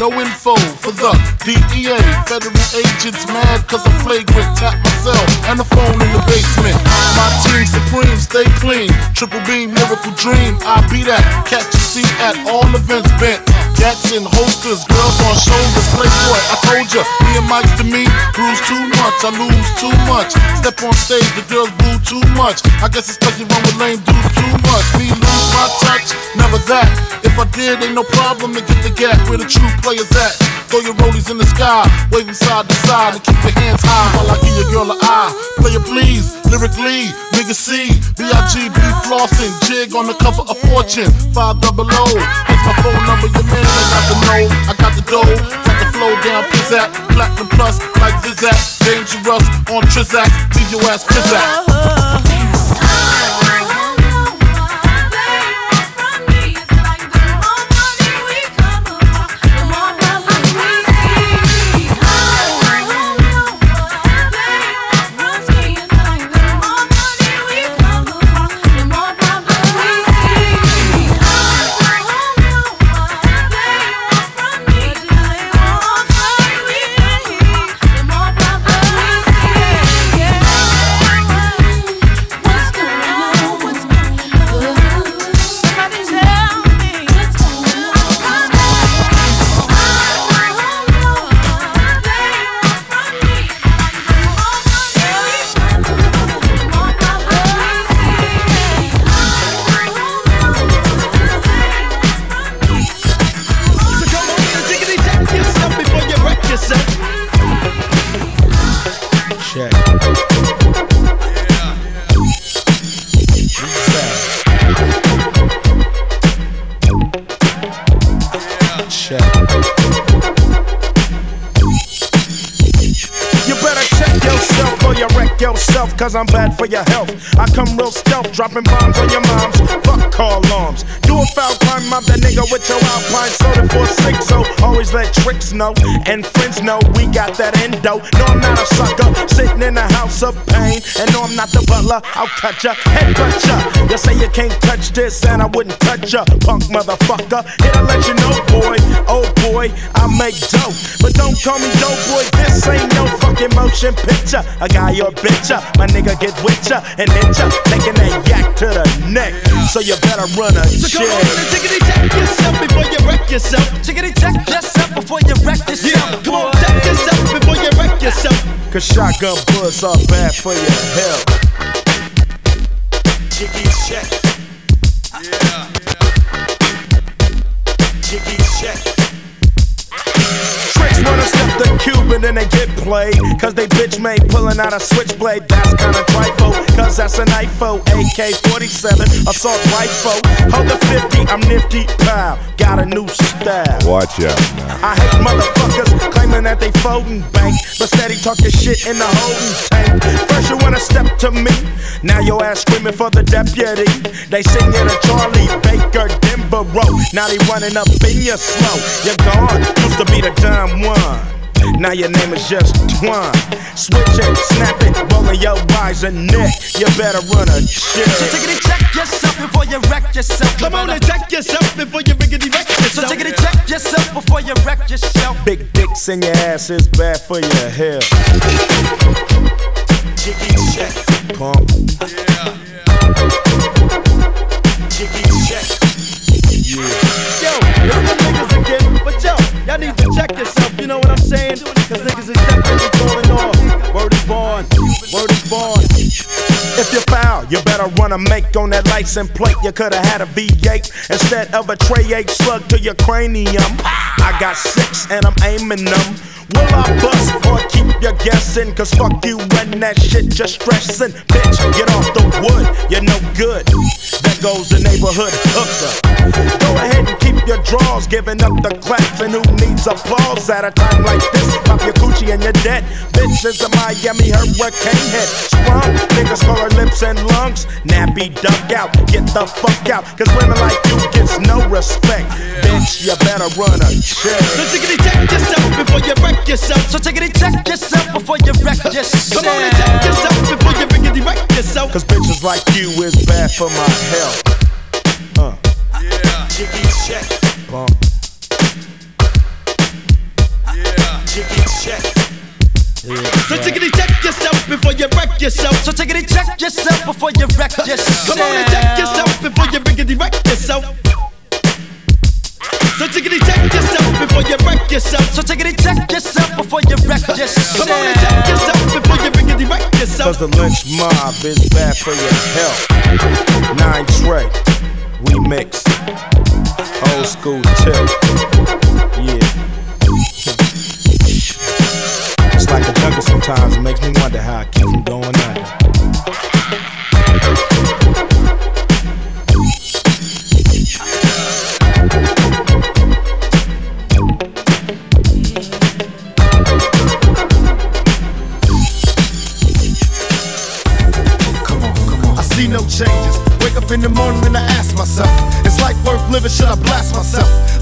No info for the DEA. Federal agents mad cause I'm flagrant. And the phone in stay clean. Triple beam, miracle dream. I be that. Catch a seat at all events bent. Gats in holsters, girls on shoulders. Playboy, I told ya, me and Mike's to me. Bruise too much, I lose too much. Step on stage, the girls boo too much. I guess it's cause you run with lame dudes too much. Me lose my touch, never that. If I did, ain't no problem to get the gap where the true players at. Throw your rollies in the sky, waving side to side, and keep your hands high while I give your girl a eye. Play it please, lyrically, nigga C, B-I-G-B flossing, jig on the cover of Fortune, 5 double O. It's my phone number, your man, I got the know, I got the dough, got the flow down, pizzat, platinum plus, like Zizak, dangerous on Trizak, leave your ass pizzat. Yourself, cause I'm bad for your health. I come real stealth, dropping bombs on your moms. Fuck call alarms. Do a foul crime, mob that nigga with your alpine soda for six. So always let tricks know and friends know we got that endo. No, I'm not a sucker, sitting in a house of pain. And no, I'm not the butler, I'll cut ya, headbutt ya. You say you can't touch this, and I wouldn't touch ya, punk motherfucker. Here to let you know, boy, oh boy, I make dope. But don't call me dope boy, this ain't no fucking motion picture. A guy or bitch ya, my nigga get with ya and hit ya, taking that yak to the neck. So you better run a So check. come on and tickety check yourself before you wreck yourself. Tickety check yourself before you wreck yourself. Yeah. Come on, check yourself before you wreck yourself. Cause shotgun bullets are bad for your health. Jiggy check. Yeah. Jiggy check. Wanna step the Cuban and they get played. Cause they bitch made pulling out a switchblade. That's kinda trifle. Cause that's an IFO. AK 47, assault rifle. Hold the 50, I'm nifty. Pow, got a new style. Watch out now. I hate motherfuckers claiming that they folding bank, but steady talking shit in the holding tank. First you wanna step to me, now your ass screaming for the deputy. They sing you to Charlie Baker, Denver Road. Now they running up in your slow. You're gone, used to be the dumb one. Now your name is just Twine. Switch it, snap it, rolling your eyes and neck. You better run a shit. So tickety check yourself before you wreck yourself. Come on and check yourself before you riggedy wreck yourself. So take it and check yourself before you wreck yourself. Big dicks in your ass is bad for your health. Jiggy check. Pump. Uh, Jiggy y'all need to check yourself, you know what I'm saying? Cause niggas is definitely going off. Word is born, word is born. If you foul, you better run a make on that license plate. You coulda had a V8 instead of a tray 8 slug to your cranium. I got six and I'm aiming them. Will I bust or keep you guessing? Cause fuck you and that shit just stressing. Bitch, get off the wood, you're no good. There goes the neighborhood hooker. Go ahead and keep your draws, giving up the claps. And who needs applause at a time like this? Pop your coochie and you're dead. Bitch is a Miami hurricane head. Sprung, niggas call her lips and lungs. Nappy duck out, get the fuck out. Cause women like you gets no respect. Bitch, you better run a check. So tickety check yourself before you wreck yourself. So tickety check yourself before you wreck yourself. Come on and check yourself before you riggedy wreck yourself. Cause bitches like you is bad for my health. Uh. Yeah. Jiggy check. Bump. Before you wreck yourself. So tickety check yourself before you wreck yourself. Come on and check yourself before you riggedy wreck yourself. So tickety check yourself before you wreck yourself. So tickety check yourself before you wreck yourself. Come on and check yourself before you riggedy wreck yourself. Cause the lynch mob is bad for your health. Nine Trey, we mix. Old school tip. Like a jungle sometimes. It makes me wonder how I keep from going under. I see no changes. Wake up in the morning and I ask myself, is life worth living? Should I blast myself?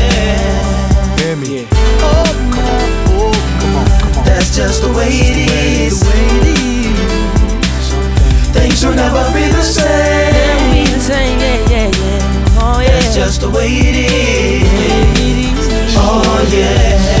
Hear me. That's just the way it is. Things will never be the same. yeah, yeah, yeah. Oh, yeah. That's just the way it is. Oh yeah.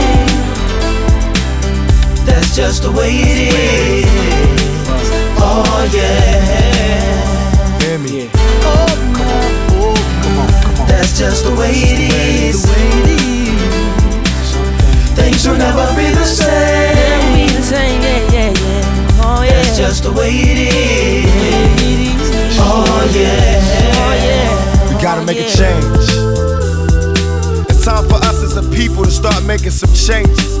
That's just the way it is. Oh yeah. Hear me. Oh, that's just the way it is. Things will never be the same. That's just the way it is. Oh, oh yeah. We gotta make a change. It's time for us as a people to start making some changes.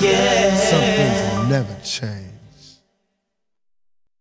Yeah. Some things never change.